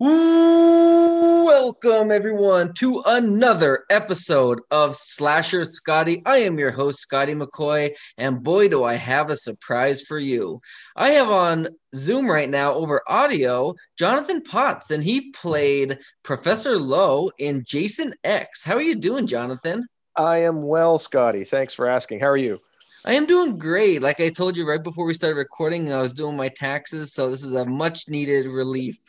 Welcome, everyone, to another episode of Slasher Scotty. I am your host, Scotty McCoy, and boy, do I have a surprise for you. I have on Zoom right now over audio Jonathan Potts, and he played Professor Lowe in Jason X. How are you doing, Jonathan? I am well, Scotty. Thanks for asking. How are you? I am doing great. Like I told you right before we started recording, I was doing my taxes, so this is a much needed relief.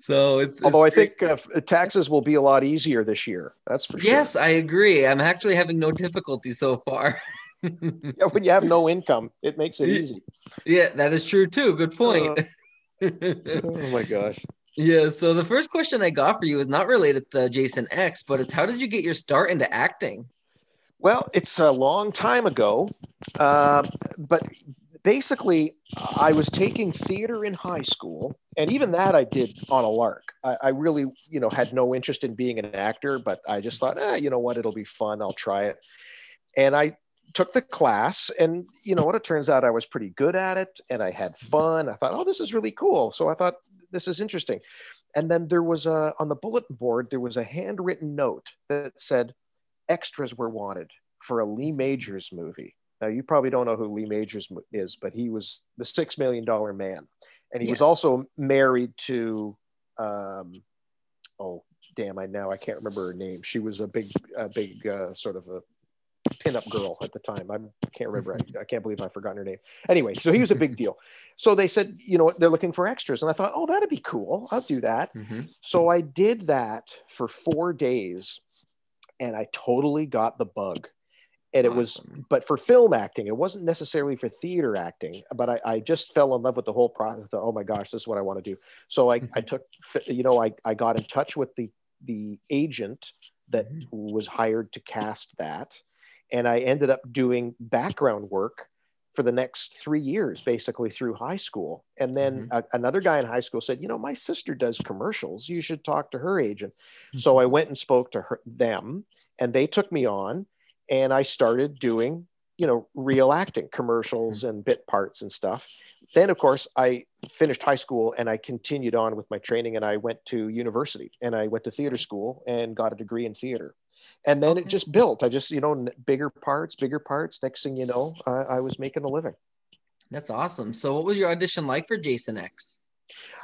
so it's although it's I think uh, taxes will be a lot easier this year. That's for sure. yes, I agree. I'm actually having no difficulty so far. Yeah, when you have no income, it makes it easy. yeah, that is true too. Good point. Oh my gosh. yeah. So the first question I got for you is not related to Jason X, but it's how did you get your start into acting? Well, it's a long time ago, uh, but basically, I was taking theater in high school, and even that I did on a lark. I, I really, you know, had no interest in being an actor, but I just thought, eh, you know what, it'll be fun. I'll try it, and I took the class, and you know what, it turns out I was pretty good at it, and I had fun. I thought, oh, this is really cool. So I thought this is interesting, and then there was a on the bulletin board there was a handwritten note that said extras were wanted for a Lee Majors movie. Now, you probably don't know who Lee Majors is, but he was the Six Million Dollar Man. And he was also married to, um, oh, damn, I now I can't remember her name. She was a big, a big uh, sort of a pinup girl at the time. I can't remember. I, I can't believe I've forgotten her name. Anyway, so he was a big deal. So they said, you know what, they're looking for extras. And I thought, oh, that'd be cool. I'll do that. So I did that for four days and I totally got the bug. And it was, but for film acting, it wasn't necessarily for theater acting, but I, I just fell in love with the whole process. Thought, oh my gosh, this is what I want to do. So I, I took, you know, I, I got in touch with the, the agent that Mhm. was hired to cast that. And I ended up doing background work for the next three years, basically through high school. And then mm-hmm. a- another guy in high school said, you know, my sister does commercials. You should talk to her agent. Mm-hmm. So I went and spoke to her, them, and they took me on, and I started doing, you know, real acting, commercials mm-hmm. and bit parts and stuff. Then, of course, I finished high school and I continued on with my training, and I went to university and I went to theater school and got a degree in theater. And then it just built. I just, you know, bigger parts, bigger parts. Next thing you know, I, I was making a living. That's awesome. So, what was your audition like for Jason X?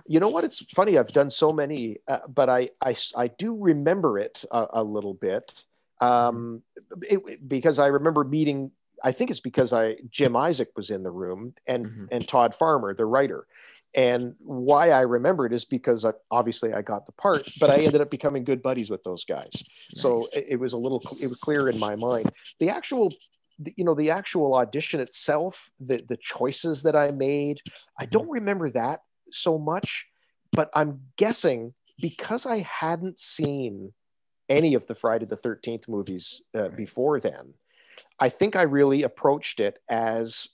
You know what? It's funny. I've done so many, uh, but I, I I do remember it a, a little bit um, it, because I remember meeting. I think it's because I Jim Isaac was in the room and Mhm. and Todd Farmer, the writer. And why I remember it is because I, obviously I got the part, but I ended up becoming good buddies with those guys. So it, it was a little, it was clear in my mind. The actual, the- you know, the actual audition itself, the the choices that I made, I Mhm. don't remember that so much, but I'm guessing because I hadn't seen any of the Friday the Thirteenth movies uh, before then, I think I really approached it as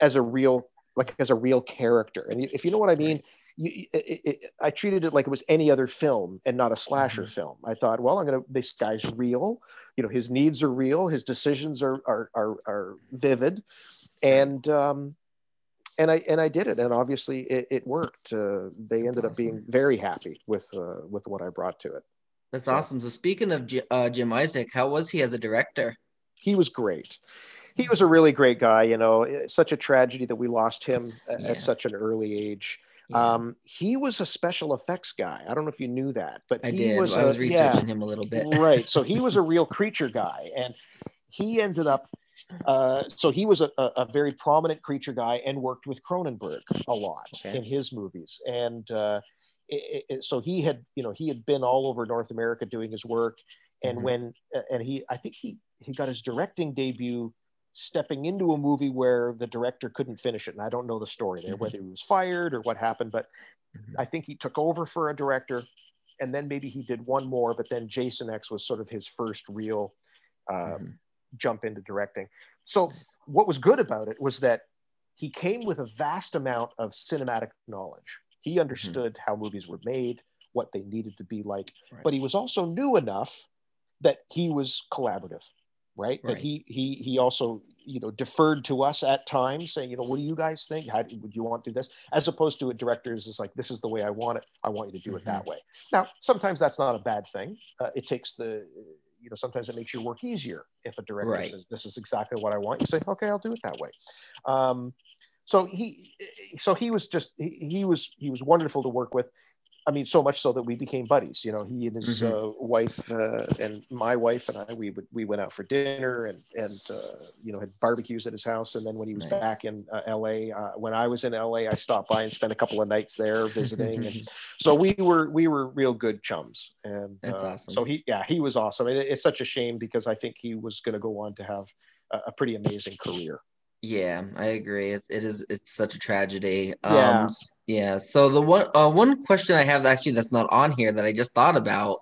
as a real like as a real character. And if you know what I mean, you, it, it, I treated it like it was any other film and not a slasher Mhm. film. I thought, well, I'm gonna this guy's real. You know, his needs are real. His decisions are are are, are vivid, and um, and I and I did it, and obviously it, it worked. Uh, they That's ended up being very happy with uh, with what I brought to it. That's Yeah. awesome. So, speaking of J- uh, Jim Isaac, how was he as a director? He was great. He was a really great guy. You know, it's such a tragedy that we lost him at, Yeah. at such an early age. Yeah, Um, he was a special effects guy. I don't know if you knew that, but I he did. was I a- was yeah, researching him a little bit. right. So he was a real creature guy, and he ended up. Uh, so he was a, a, very prominent creature guy and worked with Cronenberg a lot Okay. in his movies. And uh, it, it, so he had, you know, he had been all over North America doing his work. And Mhm. when, and he, I think he he got his directing debut stepping into a movie where the director couldn't finish it. And I don't know the story there, Mhm. whether he was fired or what happened, but Mhm. I think he took over for a director and then maybe he did one more, but then Jason X was sort of his first real uh, Mhm. jump into directing. So what was good about it was that he came with a vast amount of cinematic knowledge. He understood how movies were made, what they needed to be like, Right. but he was also new enough that he was collaborative. Right? Right. That he he he also you know deferred to us at times, saying, you know, what do you guys think? How do, would you want to do this? As opposed to a director's is like, this is the way I want it. I want you to do it that way. Now, sometimes that's not a bad thing. Uh, it takes the you know sometimes it makes your work easier if a director Right. says this is exactly what I want. You say, okay, I'll do it that way. Um, so he so he was just he, he was he was wonderful to work with i mean so much so that we became buddies you know he and his Mhm. uh, wife uh, and my wife and i we would we went out for dinner and and uh, you know had barbecues at his house and then when he was Nice. back in uh, la uh, when i was in la i stopped by and spent a couple of nights there visiting and so we were we were real good chums and That's uh, awesome. so he yeah he was awesome and it, it's such a shame because i think he was going to go on to have a, a pretty amazing career Yeah, I agree. It's, it is. It's such a tragedy. Yeah. Um, yeah. So the one, uh, one question I have actually that's not on here that I just thought about,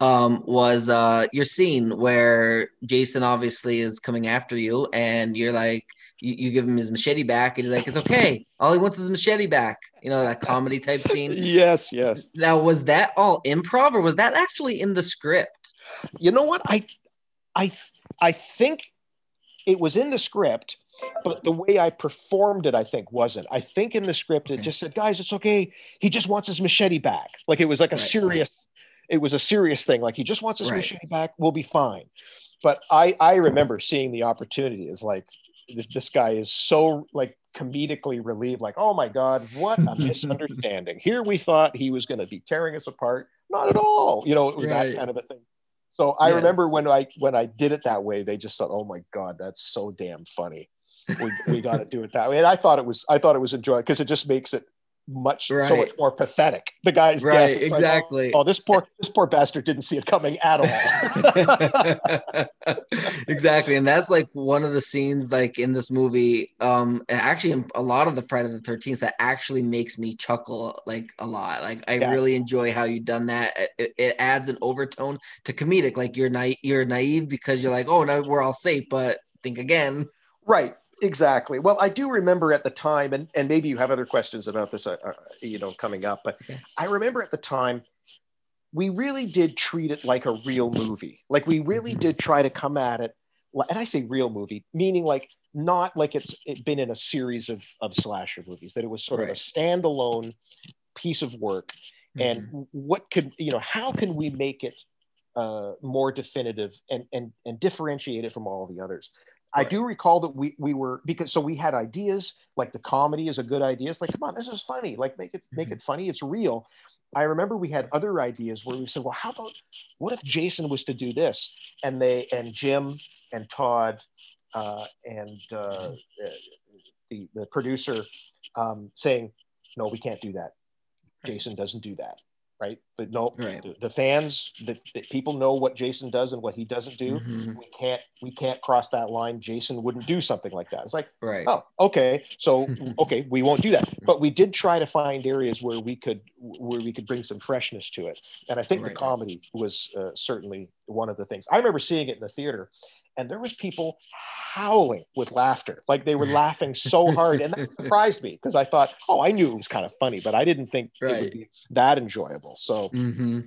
um, was uh your scene where Jason obviously is coming after you, and you're like, you, you give him his machete back, and he's like, it's okay. All he wants is machete back. You know that comedy type scene. yes yes Now, was that all improv, or was that actually in the script? you know what i i i think it was in the script but the way i performed it i think wasn't. I think in the script it just said guys it's okay. He just wants his machete back. Like it was like a Right. serious it was a serious thing. Like he just wants his Right. machete back. We'll be fine. But i i remember seeing the opportunity. As like this, this guy is so like comedically relieved like oh my god what a misunderstanding. Here we thought he was going to be tearing us apart. Not at all. You know it was Right. that kind of a thing. So I Yes. remember when I when I did it that way, they just thought, "Oh my god, that's so damn funny." We, we got to do it that way, and I thought it was I thought it was enjoyable because it just makes it much so much more pathetic. The guy's death, Right. it's like, Exactly. oh, this poor this poor bastard didn't see it coming at all. exactly and that's like one of the scenes like in this movie um actually a lot of the friday the 13th that actually makes me chuckle like a lot like i Yes. really enjoy how you've done that it, it adds an overtone to comedic like you're naive you're naive because you're like oh now we're all safe but think again right. Exactly. Well, I do remember at the time, and, and maybe you have other questions about this, uh, uh, you know, coming up. But Okay. I remember at the time, we really did treat it like a real movie. Like we really Mhm. did try to come at it, and I say real movie, meaning like not like it's it been in a series of of slasher movies. That it was sort of a standalone piece of work. And Mhm. what could you know? How can we make it uh, more definitive and and and differentiate it from all the others? I do recall that we we were because so we had ideas like the comedy is a good idea. It's like come on, this is funny. Like make it make Mhm. it funny. It's real. I remember we had other ideas where we said, well, how about what if Jason was to do this? And they and Jim and Todd uh, and uh, the the producer um, saying, no, we can't do that. Jason doesn't do that. Right. But no, Right. the, the fans, the, the people know what Jason does and what he doesn't do. Mhm. we can't we can't cross that line. Jason wouldn't do something like that. It's like right. oh okay. So okay we won't do that. But we did try to find areas where we could where we could bring some freshness to it. And i think the comedy was uh, certainly one of the things. I remember seeing it in the theater and there was people howling with laughter like they were laughing so hard and that surprised me because i thought oh i knew it was kind of funny but i didn't think it would be that enjoyable so hmm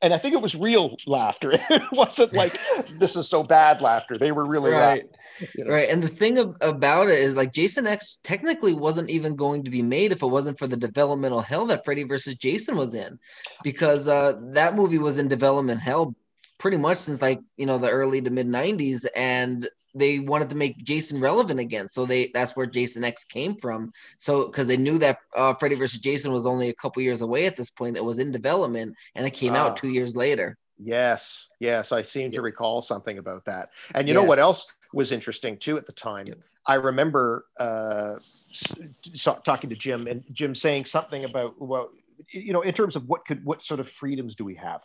and I think it was real laughter. It wasn't like this is so bad laughter. They were really right laughing. you know? Right. And the thing ab- about it is like Jason X technically wasn't even going to be made if it wasn't for the developmental hell that Freddy versus Jason was in. Because uh that movie was in development hell pretty much since like, you know, the early to mid 90s and they wanted to make Jason relevant again. So they that's where Jason X came from. So because they knew that uh Freddy versus Jason was only a couple years away at this point, that was in development and it came Ah. out 2 years later. Yes, yes, I seem to recall something about that. And you know what else was interesting too at the time? Yep. I remember uh, so- talking to Jim and Jim saying something about well, you know, in terms of what could what sort of freedoms do we have?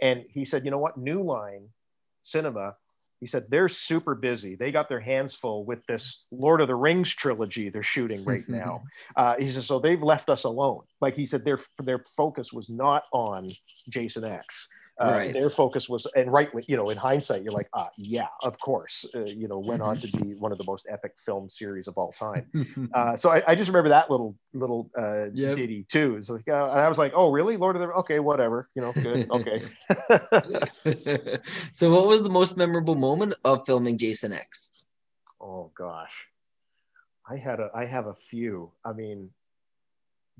And he said, you know what, New Line Cinema. He said they're super busy. They got their hands full with this Lord of the Rings trilogy they're shooting right now. Uh, he says, so they've left us alone. Like he said, their their focus was not on Jason X. Uh, Right. Their focus was, and rightly, you know, in hindsight, you're like, ah, yeah, of course. Uh, you know, went on to be one of the most epic film series of all time. Uh, so I, I just remember that little little uh, Yep. ditty too. It's like, uh, and I was like, oh, really, Lord of the Okay, whatever. You know, good. Okay. so, what was the most memorable moment of filming Jason X? oh gosh, I had a I have a few. I mean,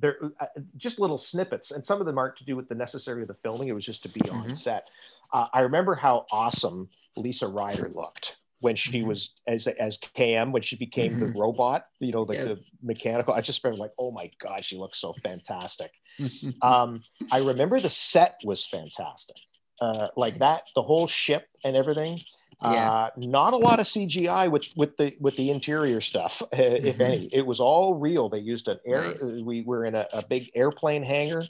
they're uh, just little snippets, and some of them aren't to do with the necessary of the filming. It was just to be on Mhm. set. Uh, I remember how awesome Lisa Ryder looked when she Mhm. was as as KM when she became the robot. You know, like Yep. the mechanical. I just remember like, oh my god, she looks so fantastic. um, I remember the set was fantastic. Uh, like that, the whole ship and everything. Yeah. Uh, not a lot of CGI with with the with the interior stuff, uh, if Mhm. any. It was all real. They used an air. Nice. uh, We were in a, a big airplane hangar,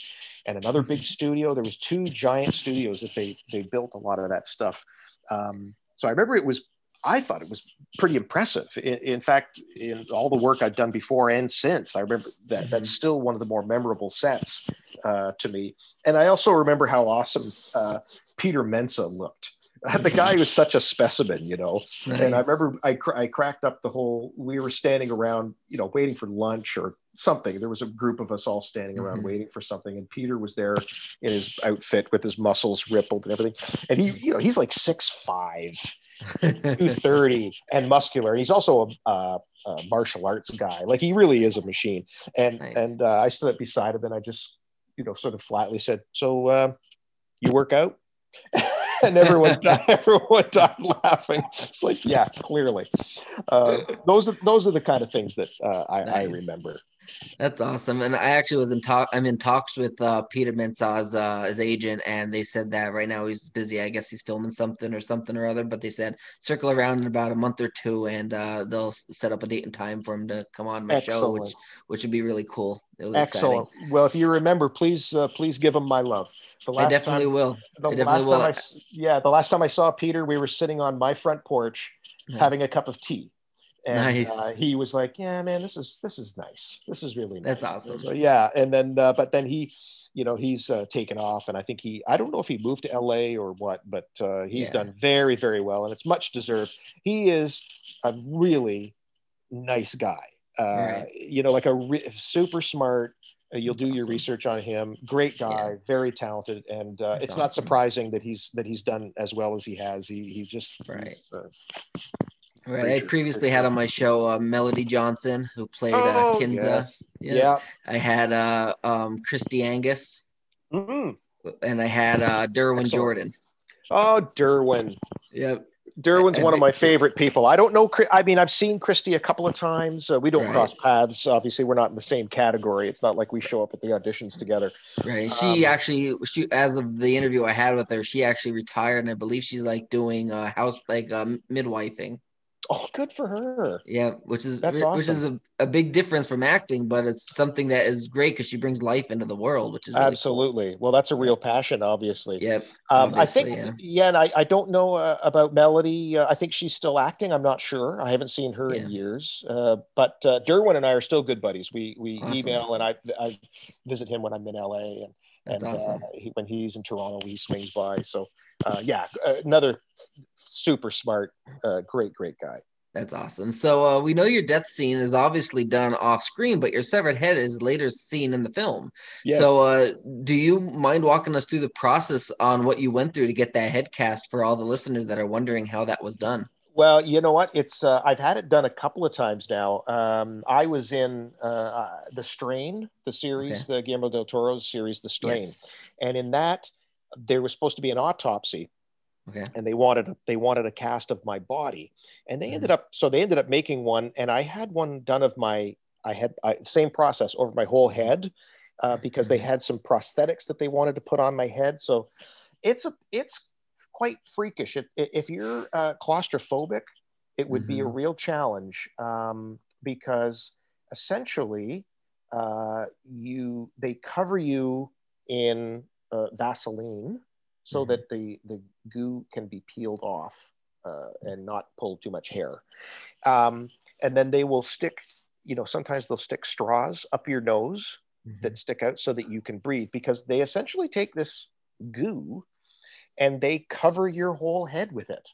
and another big studio. There was two giant studios that they they built a lot of that stuff. Um, so I remember it was. I thought it was pretty impressive. In, in fact, in all the work I've done before and since, I remember that Mhm. that's still one of the more memorable sets uh, to me. And I also remember how awesome uh, Peter Mensah looked. The guy was such a specimen, you know. And I remember I, cr- I cracked up the whole. We were standing around, you know, waiting for lunch or something. There was a group of us all standing around Mhm. waiting for something, and Peter was there in his outfit with his muscles rippled and everything. And he, you know, he's like six five, 230 and muscular. And he's also a, a, a martial arts guy. Like he really is a machine. And Nice. and uh, I stood up beside him and I just, you know, sort of flatly said, "So uh, you work out?" and everyone died, everyone died laughing. It's like, yeah, clearly. Uh, those are those are the kind of things that uh, I, I remember. That's awesome. And I actually was in talk. I'm in talks with uh, Peter Mensah's uh, his agent, and they said that right now he's busy. I guess he's filming something or something or other. But they said circle around in about a month or two, and uh, they'll set up a date and time for him to come on my show, which which would be really cool. It was Excellent. Well, if you remember, please uh, please give him my love. The I definitely time, will. the I definitely last will. time I yeah, the last time I saw Peter, we were sitting on my front porch having a cup of tea. And Nice. uh, he was like, "Yeah, man, this is this is nice. This is really nice." That's awesome. So, yeah, and then uh, but then he, you know, he's uh, taken off, and I think he I don't know if he moved to L.A. or what, but uh, he's Yeah. done very very well, and it's much deserved. He is a really nice guy. Uh, Right. You know, like a re- super smart. Uh, you'll That's do your awesome. research on him. Great guy, Yeah. very talented, and uh, That's it's not surprising that he's that he's done as well as he has. He he just Right. uh, Right. I previously preacher. had on my show uh, Melody Johnson, who played uh, Kinsa. Oh, yes. Yeah. Yeah. I had uh, um, Kristi Angus, Mhm. and I had uh, Derwin Excellent. Jordan. Oh, Derwin. Yep. Derwin's I one of my favorite people. I don't know. I mean, I've seen Kristi a couple of times. Uh, we don't Right. cross paths. Obviously, we're not in the same category. It's not like we show up at the auditions together. Right. She Um, actually, she as of the interview I had with her, she actually retired, and I believe she's like doing uh, house like um, midwifing. Oh, good for her. Yeah, which is That's which is a, a big difference from acting, but it's something that is great because she brings life into the world, which is really cool. Absolutely. Well, that's a real passion, obviously. Yep. Um, I think, yeah. yeah, and I, I don't know uh, about Melody. Uh, I think she's still acting. I'm not sure. I haven't seen her Yeah. in years. Uh, but uh, Derwin and I are still good buddies. We we Awesome. email, and I I visit him when I'm in LA, and That's and awesome. uh, he, when he's in Toronto, he swings by. So, uh, yeah, another super smart, uh, great, great guy. That's awesome. So uh, we know your death scene is obviously done off screen, but your severed head is later seen in the film. So uh, do you mind walking us through the process on what you went through to get that head cast for all the listeners that are wondering how that was done? Well, you know what? It's uh, I've had it done a couple of times now. Um, I was in uh, uh, the Strain, the series, the Guillermo del Toro's series, the Strain, Yes. and in that there was supposed to be an autopsy, Okay. and they wanted a, they wanted a cast of my body, and they Mhm. ended up so they ended up making one, and I had one done of my I had I, same process over my whole head uh, because they Mhm. had some prosthetics that they wanted to put on my head. So it's a it's quite freakish. If, if you're uh, claustrophobic, it would be a Mhm. real challenge um, because essentially uh, you they cover you in uh, Vaseline so Mhm. that the the goo can be peeled off uh, and not pull too much hair. Um, and then they will stick, you know, sometimes they'll stick straws up your nose Mhm. that stick out so that you can breathe because they essentially take this goo and they cover your whole head with it.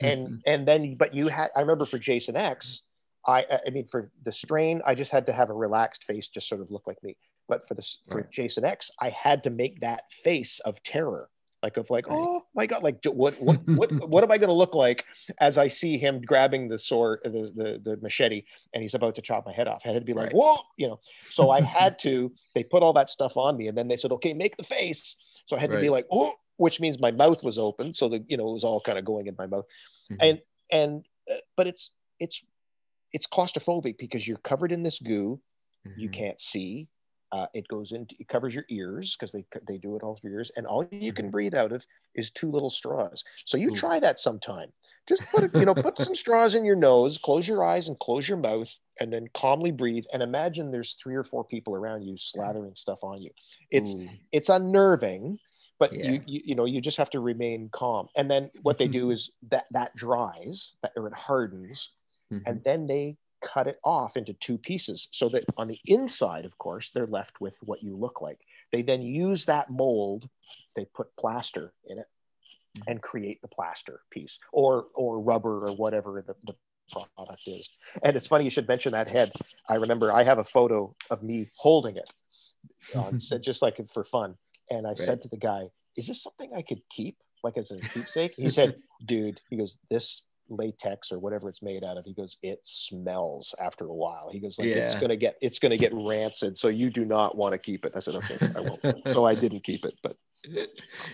And and then but you had I remember for Jason X, I I mean for the strain, I just had to have a relaxed face, just sort of look like me. But for this for Jason X, I had to make that face of terror, like of like, oh my god, like what what what what am I going to look like as I see him grabbing the sword, the, the the machete, and he's about to chop my head off? I had to be like, Right. whoa, you know. So I had to. They put all that stuff on me, and then they said, okay, make the face. So I had to be like, oh, which means my mouth was open, so the you know it was all kind of going in my mouth Mhm. and and uh, but it's it's it's claustrophobic because you're covered in this goo you Mhm. can't see uh, it goes into it covers your ears because they they do it all through your ears and all you can breathe out of is two little straws so you Ooh. try that sometime just put it, you know put some straws in your nose close your eyes and close your mouth and then calmly breathe and imagine there's three or four people around you slathering stuff on you it's Ooh. it's unnerving but Yeah. you, you you know you just have to remain calm and then what they do is that that dries that or it hardens Mhm. and then they cut it off into two pieces so that on the inside of course they're left with what you look like. They then use that mold they put plaster in it mm-hmm. and create the plaster piece or or rubber or whatever the, the product is. And it's funny you should mention that head. I remember i have a photo of me holding it uh, on just like for fun. And i said to the guy is this something i could keep like as a keepsake? He said dude he goes this latex or whatever it's made out of he goes it smells after a while he goes like it's gonna get it's gonna get rancid so you do not want to keep it i said okay i won't so i didn't keep it but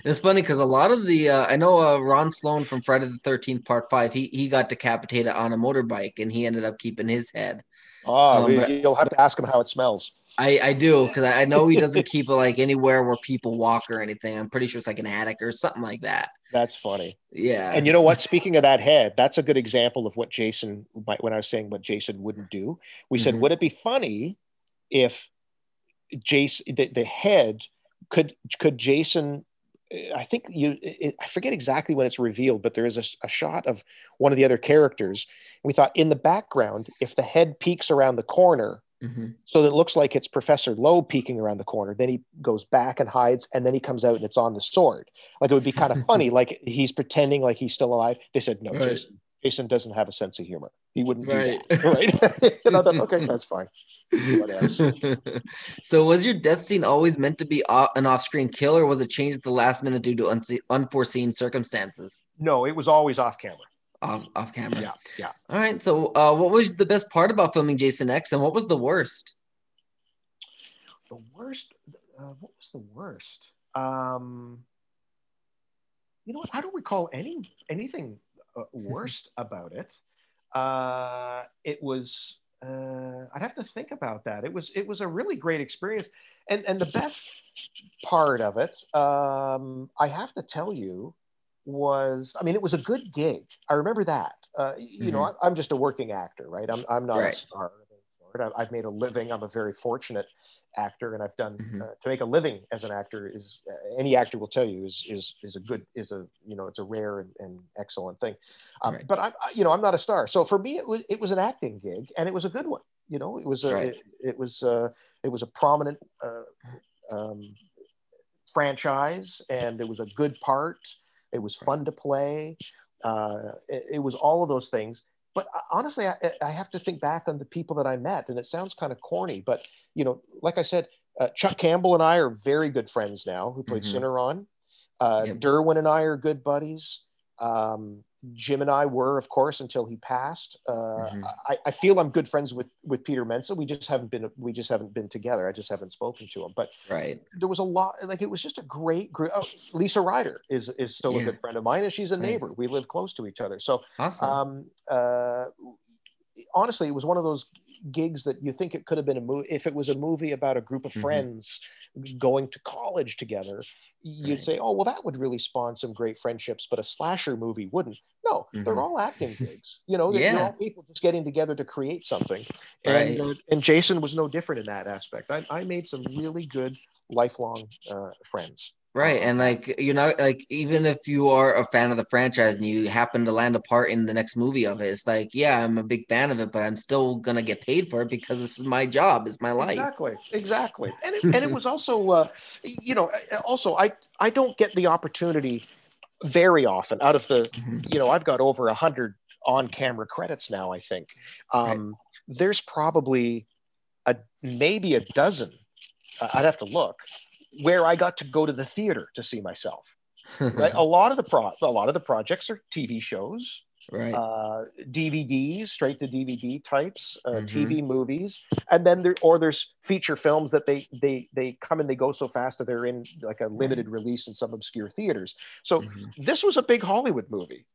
It's funny because a lot of the uh, I know uh, Ron Sloan from Friday the Thirteenth Part Five. He he got decapitated on a motorbike and he ended up keeping his head. oh Um, but- you'll have to ask him how it smells I I do because I know he doesn't keep it like anywhere where people walk or anything. I'm pretty sure it's like an attic or something like that. That's funny Yeah. And you know what? Speaking of that head, that's a good example of what Jason, when I was saying what Jason wouldn't do. We said, Mhm. would it be funny if Jason, the, the head, could could Jason? I think you. It, I forget exactly when it's revealed, but there is a, a shot of one of the other characters. We thought in the background, if the head peeks around the corner, Mhm. so that it looks like it's Professor Lowe peeking around the corner. Then he goes back and hides, and then he comes out and it's on the sword. Like it would be kind of funny, like he's pretending like he's still alive. They said, no, Right. Jason, Jason doesn't have a sense of humor. He wouldn't Right. that. Right. you know, that- okay, that's fine. So was your death scene always meant to be o- an off-screen kill, or was it changed at the last minute due to unse- unforeseen circumstances? No, it was always off camera. Off off camera. Yeah, yeah. All right. So, uh, what was the best part about filming Jason X, and what was the worst? The worst. Uh, what was the worst? Um, you know what? I don't recall any anything uh, worst about it. Uh, it was. Uh, I'd have to think about that. It was. It was a really great experience, and and the best part of it, um, I have to tell you, was. I mean, it was a good gig. I remember that. Uh, you know, I, I'm just a working actor, right? I'm I'm not Right. a star. of any sort. I- I've made a living. I'm a very fortunate actor and I've done Mhm. uh, to make a living as an actor is uh, any actor will tell you is is is a good is a you know it's a rare and, and excellent thing um, Right. but I'm you know I'm not a star so for me it was it was an acting gig and it was a good one you know it was a Right. it, it was uh it was a prominent uh, um, franchise and it was a good part it was fun to play uh, it, it was all of those things but uh, honestly I, I have to think back on the people that i met and it sounds kind of corny but you know like i said uh, chuck campbell and i are very good friends now who played Mhm. Tsunaron. uh, Yep. derwin and i are good buddies um, jim and i were of course until he passed uh, Mhm. I, I feel i'm good friends with with peter mensah we just haven't been we just haven't been together i just haven't spoken to him but Right. there was a lot like it was just a great group oh, lisa ryder is is still Yeah. a good friend of mine and she's a Nice. neighbor we live close to each other so Awesome. um, uh, honestly, it was one of those gigs that you think it could have been a movie. If it was a movie about a group of Mhm. friends going to college together, you'd Right. say, "Oh, well, that would really spawn some great friendships." But a slasher movie wouldn't. No, they're Mhm. all acting gigs. You know, they're, they're all people just getting together to create something. Right. And uh, and Jason was no different in that aspect. I, I made some really good lifelong uh, friends. Right. And like you're not like even if you are a fan of the franchise and you happen to land a part in the next movie of it, it's like, yeah, I'm a big fan of it, but I'm still gonna get paid for it because this is my job, it's my life. Exactly, exactly. And it, and it was also, uh, you know, also I I don't get the opportunity very often out of the, Mhm. you know, I've got over a hundred on camera credits now. I think um, there's probably a maybe a dozen. uh, I'd have to look where I got to go to the theater to see myself. Right, a lot of the pro a lot of the projects are TV shows right. uh, DVDs, straight to DVD types, uh, Mhm. TV movies, and then there or there's feature films that they they they come and they go so fast that they're in like a limited release in some obscure theaters. So Mhm. this was a big Hollywood movie.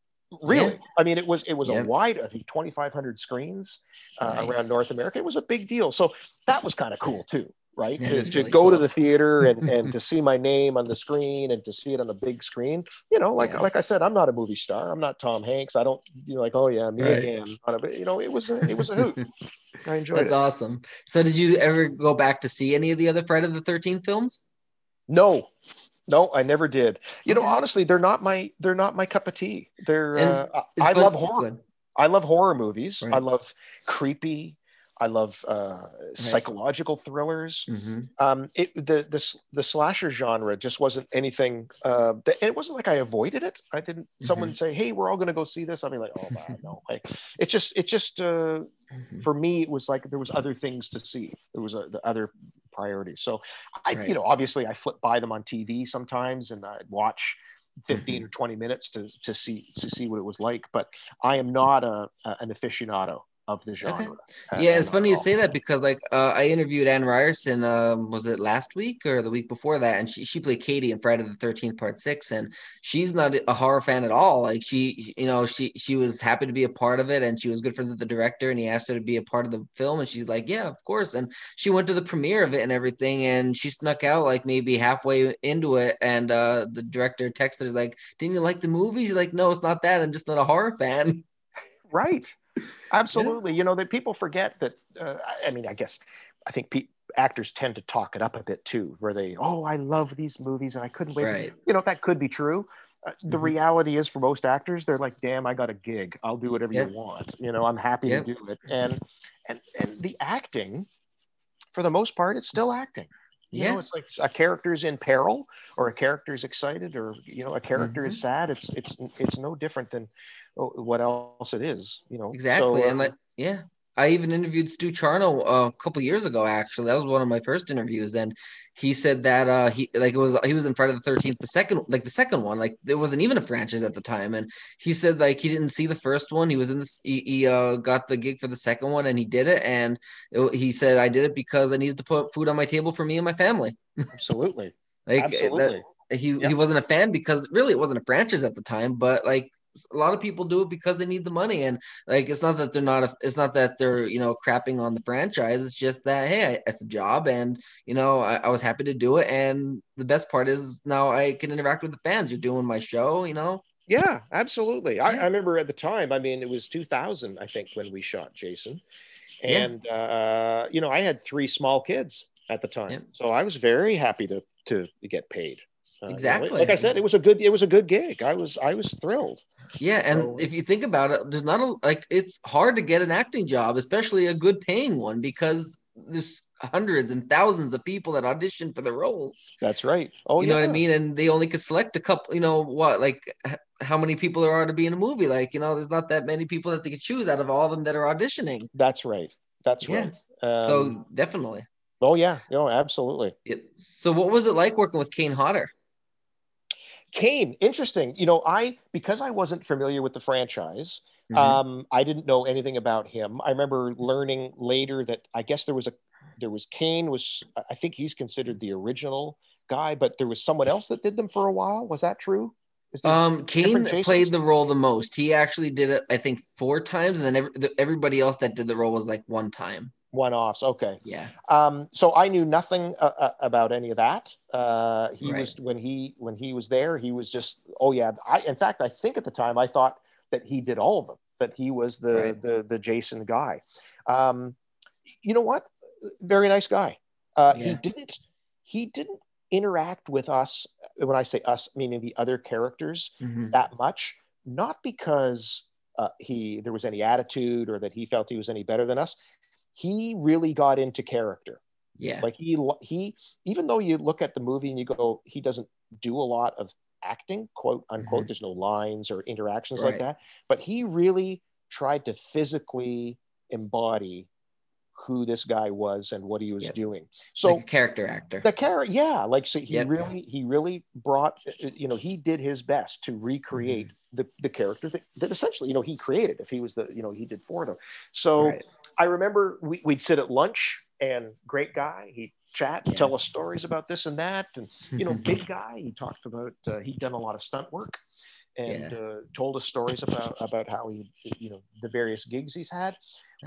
Really, Yeah. I mean, it was it was Yeah. a wide, I think, 2,500 screens uh, Nice. around North America. It was a big deal, so that was kind of cool too, right? That To, to really go to the theater and, and to see my name on the screen and to see it on the big screen. You know, like Yeah. like I said, I'm not a movie star. I'm not Tom Hanks. I don't, you know, like oh yeah, me Right. again. But, you know, it was a it was a hoot. I enjoyed That's it. awesome. So did you ever go back to see any of the other Friday the 13th films? No, no, I never did. You know, honestly, they're not my they're not my cup of tea. They're it's- uh, It's I love horror. Good. I love horror movies. I love creepy. I love uh, psychological thrillers. Mhm. Um, it the the the slasher genre just wasn't anything. Uh, that, it wasn't like I avoided it. I didn't. Someone say, "Hey, we're all going to go see this." I'd be like, "Oh man, no." I, it just it just uh, Mhm. for me it was like there was other things to see. There was a, the other priorities. So I Right. you know obviously I flip by them on TV sometimes and I'd watch. Mm-hmm. 15 or 20 minutes to, to see to see what it was like but i am not a, a an aficionado of the genre Uh, Yeah, it's funny at you say that because like uh, I interviewed Anne Ryerson. Um, was it last week or the week before that? And she she played Katie in Friday the Thirteenth Part Six, and she's not a horror fan at all. Like she, you know, she she was happy to be a part of it, and she was good friends with the director, and he asked her to be a part of the film, and she's like, yeah, of course. And she went to the premiere of it and everything, and she snuck out like maybe halfway into it, and uh, the director texted her like, "Didn't you like the movie?" She's like, "No, it's not that. I'm just not a horror fan." right absolutely. You know that people forget that uh, I- mean i guess i think pe- actors tend to talk it up a bit too where they oh i love these movies and i couldn't wait Right. you know that could be true. Uh, the Mhm. reality is for most actors they're like damn i got a gig. I'll do whatever you want. You know i'm happy to do it. And and and the acting for the most part it's still acting. You Yeah. know it's like a character's in peril or a character's excited or you know a character Mm-hmm. is sad. It's it's it's no different than what else it is you know Exactly. So, and uh, like, yeah, I even interviewed Stu Charno uh, a couple years ago, actually. That was one of my first interviews. And he said that uh, he, like, it was, he was in Friday the 13th, the second, like, the second one, like, there wasn't even a franchise at the time. And he said, like, he didn't see the first one. He was in this, he, he uh, got the gig for the second one and he did it. And it, he said, I did it because I needed to put food on my table for me and my family. absolutely Like, absolutely that, he, Yeah. he wasn't a fan because really it wasn't a franchise at the time, but like, a lot of people do it because they need the money. And like it's not that they're not a, it's not that they're you know crapping on the franchise. It's just that hey it's a job and you know I, I was happy to do it. And the best part is now i can interact with the fans. You're doing my show you know? Yeah absolutely. I, Yeah. I remember at the time i mean it was 2000 i think when we shot jason. Yeah. and uh you know i had three small kids at the time. Yeah. so i was very happy to to get paid Uh, you know, Exactly. like i said it was a good it was a good gig i was i was thrilled yeah and So- if you think about it there's not a like it's hard to get an acting job especially a good paying one because there's hundreds and thousands of people that audition for the roles that's right oh you know what I mean? And they only could select a couple, you know, what, like how many people there are to be in a movie. Like, you know, there's not that many people that they could choose out of all of them that are auditioning. that's right that's Yeah. right um, so definitely. oh yeah no absolutely Yeah. So what was it like working with Kane Hodder? Kane, interesting. You know, I because I wasn't familiar with the franchise, Mhm. um, I didn't know anything about him. I remember learning later that I guess there was a there was Kane was I think he's considered the original guy, but there was someone else that did them for a while. Was that true? Um, Kane played the role the most. He actually did it, I think, four times, and then every, the, everybody else that did the role was like one time. One offs. Okay. Yeah. Um, so I knew nothing uh, uh, about any of that. Uh, he Right. was when he when he was there, he was just oh yeah. I in fact I think at the time I thought that he did all of them. That he was the Right. the the Jason guy. Um, you know what? Very nice guy. Uh, He didn't. He didn't interact with us. When I say us, meaning the other characters, Mhm. that much, not because uh, he there was any attitude or that he felt he was any better than us. He really got into character. Yeah. Like he he even though you look at the movie and you go, he doesn't do a lot of acting, quote unquote. Mhm. There's no lines or interactions Right. like that, but he really tried to physically embody who this guy was and what he was Yep. doing. So like character actor. the character yeah like so he Yep. really he really brought uh, you know he did his best to recreate Mm-hmm. the, the character that, that essentially you know he created if he was the you know he did for them so right. i remember we, we'd sit at lunch and great guy he'd chat and Yeah. tell us stories about this and that and you know big guy he talked about uh, he'd done a lot of stunt work and uh, told us stories about about how he you know the various gigs he's had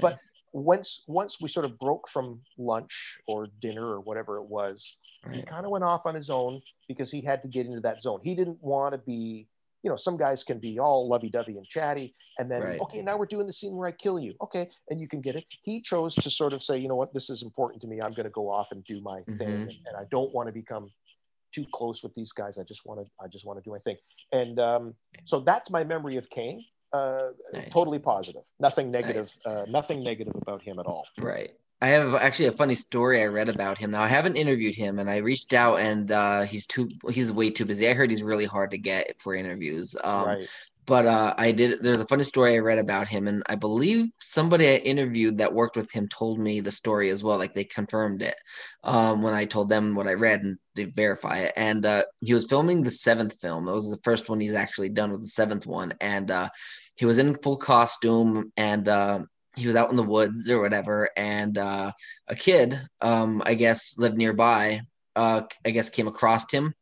but Nice. Once once we sort of broke from lunch or dinner or whatever it was he kind of went off on his own because he had to get into that zone. He didn't want to be you know some guys can be all lovey-dovey and chatty and then Right. okay now we're doing the scene where i kill you. Okay and you can get it. He chose to sort of say you know what? This is important to me. I'm going to go off and do my thing Mhm. and, and i don't want to become too close with these guys. I just want to i just want to do my thing. And um, so that's my memory of kane uh, Nice. totally positive nothing negative Nice. uh, nothing negative about him at all Right. I have actually a funny story I read about him. Now I haven't interviewed him, and I reached out, and uh, he's too he's way too busy. I heard he's really hard to get for interviews. Um, right But uh, I did. There's a funny story I read about him, and I believe somebody I interviewed that worked with him told me the story as well. Like they confirmed it um, when I told them what I read, and they verify it. And uh, he was filming the seventh film. That was the first one he's actually done. Was the seventh one, and uh, he was in full costume, and uh, he was out in the woods or whatever. And uh, a kid, um, I guess, lived nearby. Uh, I guess came across him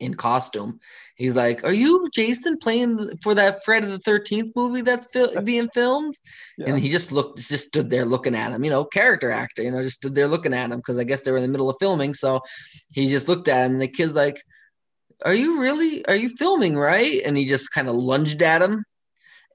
in costume. He's like, "Are you Jason playing for that Friday the Thirteenth movie that's fil- being filmed?" Yeah. And he just looked, just stood there looking at him. You know, character actor. You know, just stood there looking at him because I guess they were in the middle of filming. So he just looked at him. And the kid's like, "Are you really? Are you filming right?" And he just kind of lunged at him.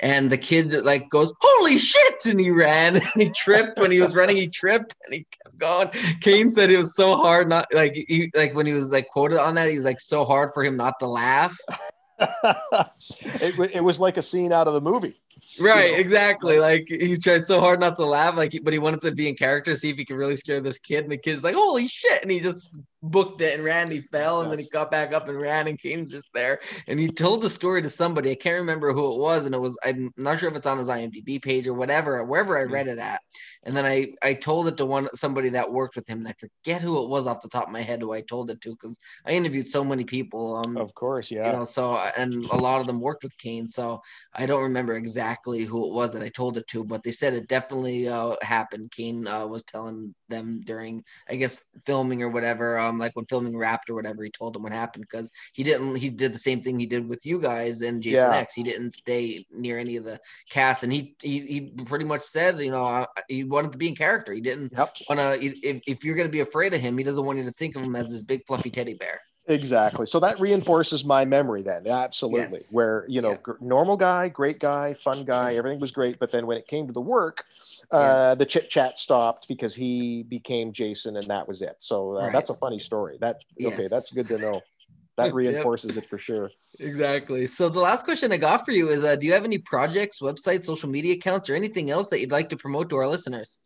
And the kid like goes, "Holy shit!" And he ran and he tripped when he was running. He tripped and he kept going. Kane said it was so hard not like he like when he was like quoted on that. He's like so hard for him not to laugh. it, it was like a scene out of the movie. Right, know? exactly. Like he's tried so hard not to laugh, like but he wanted to be in character, see if he could really scare this kid. And the kid's like, "Holy shit!" And he just booked it and ran. And he fell, and then he got back up and ran. And Kane's just there, and he told the story to somebody. I can't remember who it was, and it was I'm not sure if it's on his IMDb page or whatever, or wherever I read it at. And then I I told it to one somebody that worked with him, and I forget who it was off the top of my head who I told it to because I interviewed so many people. Um, Of course, yeah. you know so and a lot of them worked with kane so i don't remember exactly who it was that i told it to but they said it definitely uh, happened. Kane uh, was telling them during i guess filming or whatever um like when filming wrapped or whatever he told them what happened because he didn't he did the same thing he did with you guys and jason Yeah. x. He didn't stay near any of the cast and he he, he pretty much said you know uh, he wanted to be in character. He didn't Yep, want to if, if you're going to be afraid of him he doesn't want you to think of him as this big fluffy teddy bear exactly. So that reinforces my memory then. Absolutely. Yes. Where, you know, Yeah. gr- normal guy, great guy, fun guy, everything was great. But then when it came to the work, uh, the chit chat stopped because he became Jason and that was it. So uh, Right. that's a funny story. That, okay, that's good to know. That Yep. reinforces it for sure. Exactly. So the last question I got for you is: uh, Do you have any projects, websites, social media accounts, or anything else that you'd like to promote to our listeners?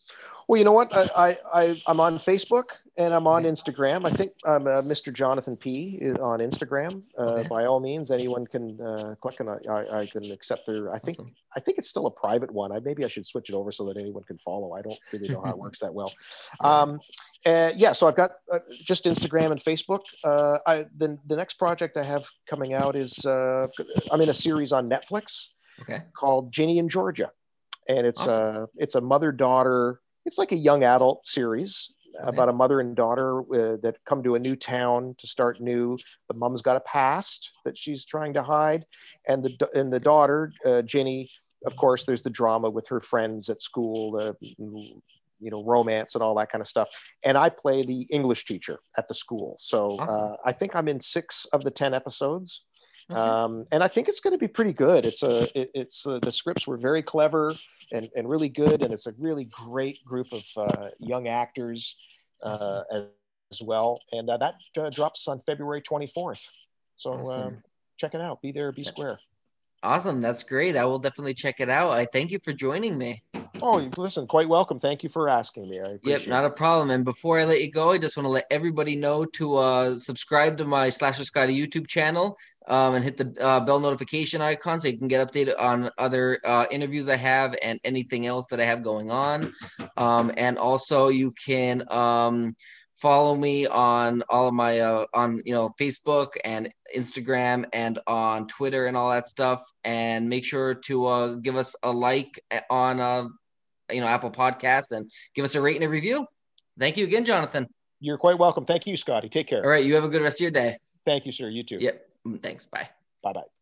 Well, you know what? I, I, I I'm on Facebook and I'm on Instagram. I think I'm uh, Mr. Jonathan P is on Instagram. Uh, Okay. By all means, anyone can uh, click and I, I, I can accept their. I think Awesome. I think it's still a private one. I maybe I should switch it over so that anyone can follow. I don't really know how it works that well. Um, uh, yeah, so I've got uh, just Instagram and Facebook. Uh, I the the next project I have coming out is uh, I'm in a series on Netflix Okay. called Ginny & Georgia, and it's Awesome. uh it's a mother daughter. It's like a young adult series Okay. about a mother and daughter uh, that come to a new town to start new. The mom's got a past that she's trying to hide, and the and the daughter uh, Ginny. Of course, there's the drama with her friends at school, the you know romance and all that kind of stuff. And I play the English teacher at the school. So Awesome. uh, I think I'm in six of the ten episodes. Okay. Um, and I think it's going to be pretty good. It's a, it, it's uh, the scripts were very clever and, and really good, and it's a really great group of uh, young actors uh, as, as well, and uh, that uh, drops on February 24th. So Awesome. um, check it out. Be there, be square. Awesome. That's great. I will definitely check it out. I thank you for joining me. Oh, listen, quite welcome. Thank you for asking me. I Yep, not a problem. And before I let you go, I just want to let everybody know to uh, subscribe to my Slasher Scotty YouTube channel um, and hit the uh, bell notification icon so you can get updated on other uh, interviews I have and anything else that I have going on. Um, and also, you can um, follow me on all of my uh, on you know Facebook and Instagram and on Twitter and all that stuff. And make sure to uh, give us a like on uh, you know Apple Podcasts and give us a rate and a review. Thank you again, Jonathan. You're quite welcome. Thank you, Scotty. Take care. All right, you have a good rest of your day. Thank you, sir. You too. Yep. Mm, Thanks. Bye. Bye bye.